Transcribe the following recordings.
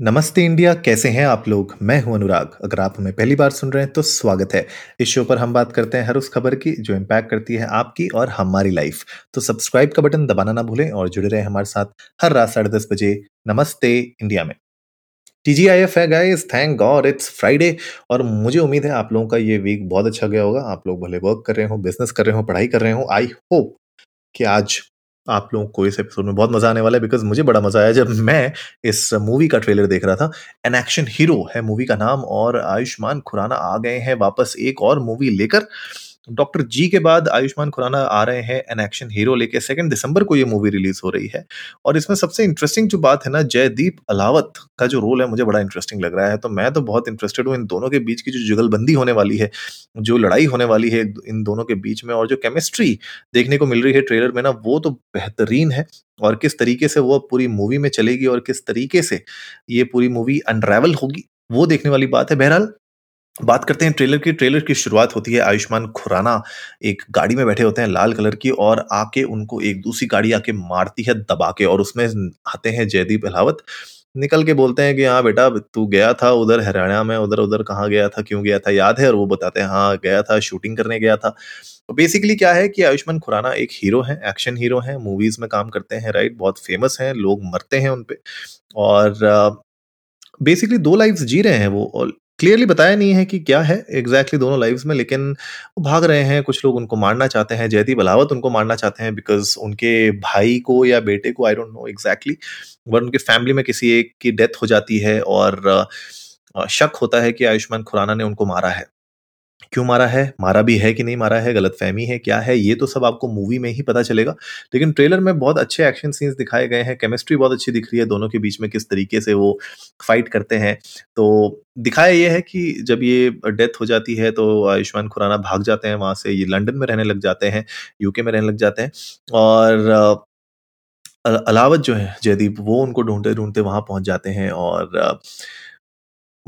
नमस्ते इंडिया, कैसे हैं आप लोग? मैं हूँ अनुराग। अगर आप हमें पहली बार सुन रहे हैं तो स्वागत है। इस शो पर हम बात करते हैं हर उस खबर की जो इम्पैक्ट करती है आपकी और हमारी लाइफ तो सब्सक्राइब का बटन दबाना ना भूलें और जुड़े रहे हमारे साथ हर रात साढ़े दस बजे नमस्ते इंडिया में। टी टीजीआईएफ है guys thank God it's Friday और मुझे उम्मीद है आप लोगों का ये वीक बहुत अच्छा गया होगा। आप लोग भले वर्क कर रहे हो बिज़नेस कर रहे हो, पढ़ाई कर रहे हो आई होप कि आज आप लोगों को इस एपिसोड में बहुत मज़ा आने वाला है बिकॉज़ मुझे बड़ा मज़ा आया जब मैं इस मूवी का ट्रेलर देख रहा था। एन एक्शन हीरो है मूवी का नाम और आयुष्मान खुराना आ गए हैं वापस एक और मूवी लेकर। डॉक्टर जी के बाद आयुष्मान खुराना आ रहे हैं एन एक्शन हीरो लेके। सेकंड दिसंबर को ये मूवी रिलीज़ हो रही है। और इसमें सबसे इंटरेस्टिंग जो बात है ना, जयदीप अलावत का जो रोल है, मुझे बड़ा इंटरेस्टिंग लग रहा है। तो मैं तो बहुत इंटरेस्टेड हूँ इन दोनों के बीच की जो जुगलबंदी होने वाली है, जो लड़ाई होने वाली है इन दोनों के बीच में। और जो केमिस्ट्री देखने को मिल रही है ट्रेलर में ना, वो तो बेहतरीन है। और किस तरीके से वो पूरी मूवी में चलेगी और किस तरीके से ये पूरी मूवी अनरेवल होगी, वो देखने वाली बात है। बहरहाल बात करते हैं ट्रेलर की। ट्रेलर की शुरुआत होती है आयुष्मान खुराना एक गाड़ी में बैठे होते हैं लाल कलर की और आके उनको एक दूसरी गाड़ी आके मारती है दबा के और उसमें आते हैं जयदीप अलावत निकल के बोलते हैं कि हाँ बेटा, तू गया था उधर हरियाणा में, उधर उधर कहाँ गया था, क्यों गया था, याद है? और वो बताते हैं हाँ गया था शूटिंग करने गया था। तो बेसिकली क्या है कि आयुष्मान खुराना एक हीरो है एक्शन हीरो हैं मूवीज़ में काम करते हैं राइट बहुत फ़ेमस हैं, लोग मरते हैं उनपे। और बेसिकली दो लाइफ्स जी रहे हैं वो और क्लियरली बताया नहीं है कि क्या है एग्जैक्टली exactly दोनों लाइव्स में, लेकिन वो भाग रहे हैं, कुछ लोग उनको मारना चाहते हैं, जयदीप बलावत उनको मारना चाहते हैं बिकॉज़ उनके भाई को या बेटे को I don't know exactly but उनके फैमिली में किसी एक की डेथ हो जाती है और शक होता है कि आयुष्मान खुराना ने उनको मारा है। क्यों मारा है? मारा भी है कि नहीं मारा है? गलत फहमी है? क्या है? ये तो सब आपको मूवी में ही पता चलेगा। लेकिन ट्रेलर में बहुत अच्छे एक्शन सीन्स दिखाए गए हैं। केमिस्ट्री बहुत अच्छी दिख रही है। दोनों के बीच में किस तरीके से वो फाइट करते हैं। तो दिखाया ये है कि जब ये डेथ हो जाती है तो आयुष्मान खुराना भाग जाते हैं वहाँ से। ये लंडन में रहने लग जाते हैं। यूके में रहने लग जाते हैं। और अलावत जो है, जयदीप, वो उनको ढूंढते ढूंढते वहाँ पहुँच जाते हैं। और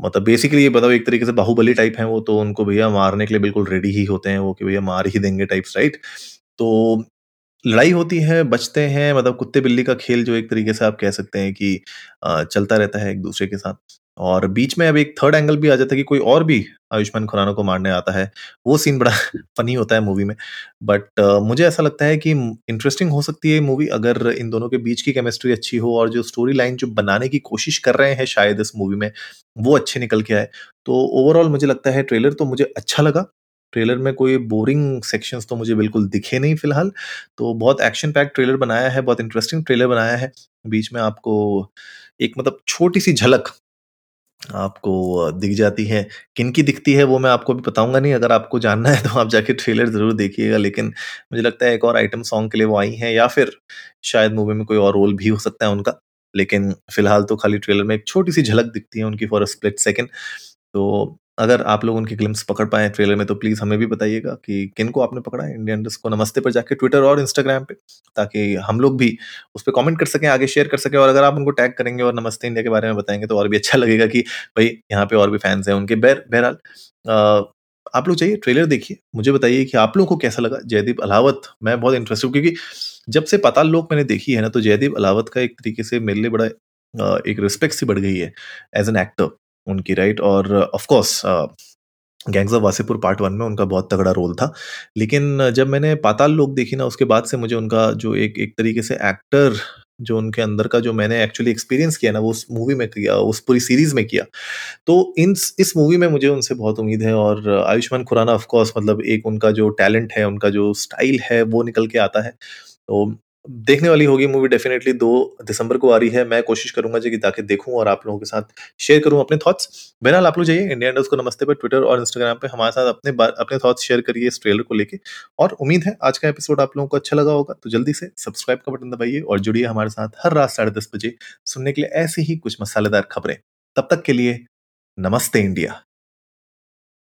मतलब बेसिकली ये बताओ, एक तरीके से बाहुबली टाइप है वो तो उनको भैया मारने के लिए बिल्कुल रेडी ही होते हैं वो कि भैया मार ही देंगे टाइप्स राइट तो लड़ाई होती है, बचते हैं मतलब कुत्ते बिल्ली का खेल जो एक तरीके से आप कह सकते हैं कि चलता रहता है एक दूसरे के साथ। और बीच में अब एक थर्ड एंगल भी आ जाता है कि कोई और भी आयुष्मान खुराना को मारने आता है। वो सीन बड़ा फनी होता है मूवी में। बट uh, मुझे ऐसा लगता है कि इंटरेस्टिंग हो सकती है मूवी अगर इन दोनों के बीच की केमिस्ट्री अच्छी हो और जो स्टोरी लाइन जो बनाने की कोशिश कर रहे हैं शायद इस मूवी में वो अच्छे निकल के आए। तो ओवरऑल मुझे लगता है ट्रेलर तो मुझे अच्छा लगा। ट्रेलर में कोई बोरिंग सेक्शंस तो मुझे बिल्कुल दिखे नहीं फ़िलहाल। तो बहुत एक्शन पैक ट्रेलर बनाया है बहुत इंटरेस्टिंग ट्रेलर बनाया है। बीच में आपको एक मतलब छोटी सी झलक आपको दिख जाती है। किन की दिखती है वो मैं आपको भी बताऊँगा नहीं। अगर आपको जानना है तो आप जाके ट्रेलर ज़रूर देखिएगा। लेकिन मुझे लगता है एक और आइटम सॉन्ग के लिए वो आई हैं या फिर शायद मूवी में कोई और रोल भी हो सकता है उनका। लेकिन फ़िलहाल तो खाली ट्रेलर में एक छोटी सी झलक दिखती है उनकी फॉर अ स्प्लिट सेकेंड। तो अगर आप लोग उनकी ग्लिम्स पकड़ पाए ट्रेलर में तो प्लीज़ हमें भी बताइएगा कि किन को आपने पकड़ा है इंडियन को नमस्ते पर जाके ट्विटर और इंस्टाग्राम पे, ताकि हम लोग भी उस पर कॉमेंट कर सकें, आगे शेयर कर सकें, और अगर आप उनको टैग करेंगे और नमस्ते इंडिया के बारे में बताएँगे तो और भी अच्छा लगेगा कि भाई यहाँ पे और भी फैंस हैं उनके। बैर बहरहाल आप लोग चाहिए ट्रेलर देखिए। मुझे बताइए कि आप लोगों को कैसा लगा? जयदीप अलावत, मैं बहुत इंटरेस्टेड क्योंकि जब से पता लोग मैंने देखी है ना तो जयदीप अलावत का एक तरीके से मेरे लिए बड़ा एक रिस्पेक्ट सी बढ़ गई है एज एन एक्टर उनकी राइट और of course gangs of Wasseypur part one में उनका बहुत तगड़ा रोल था। लेकिन, जब मैंने पाताल लोग देखी ना, उसके बाद से मुझे उनका जो एक एक तरीके से एक्टर जो उनके अंदर का जो मैंने एक्चुअली एक्सपीरियंस किया ना, वो उस मूवी में किया, उस पूरी सीरीज़ में किया। तो इन, इस मूवी में मुझे उनसे बहुत उम्मीद है और आयुष्मान खुराना ऑफ़ कोर्स मतलब एक उनका जो टैलेंट है, उनका जो स्टाइल है, वो निकल के आता है। तो देखने वाली होगी मूवी डेफिनेटली दो दिसंबर को आ रही है। मैं कोशिश करूँगा जी ताकि देखूँ और आप लोगों के साथ शेयर करूँ अपने थॉट्स बहरहाल आप लोग जाइए इंडिया को नमस्ते पर ट्विटर और इंस्टाग्राम पे हमारे साथ अपने अपने थॉट्स शेयर करिए इस ट्रेलर को लेके। और उम्मीद है आज का एपिसोड आप लोगों को अच्छा लगा होगा। तो जल्दी से सब्सक्राइब का बटन दबाइए और जुड़िए हमारे साथ हर रात साढ़े दस बजे सुनने के लिए ऐसी ही कुछ मसालेदार खबरें। तब तक के लिए नमस्ते इंडिया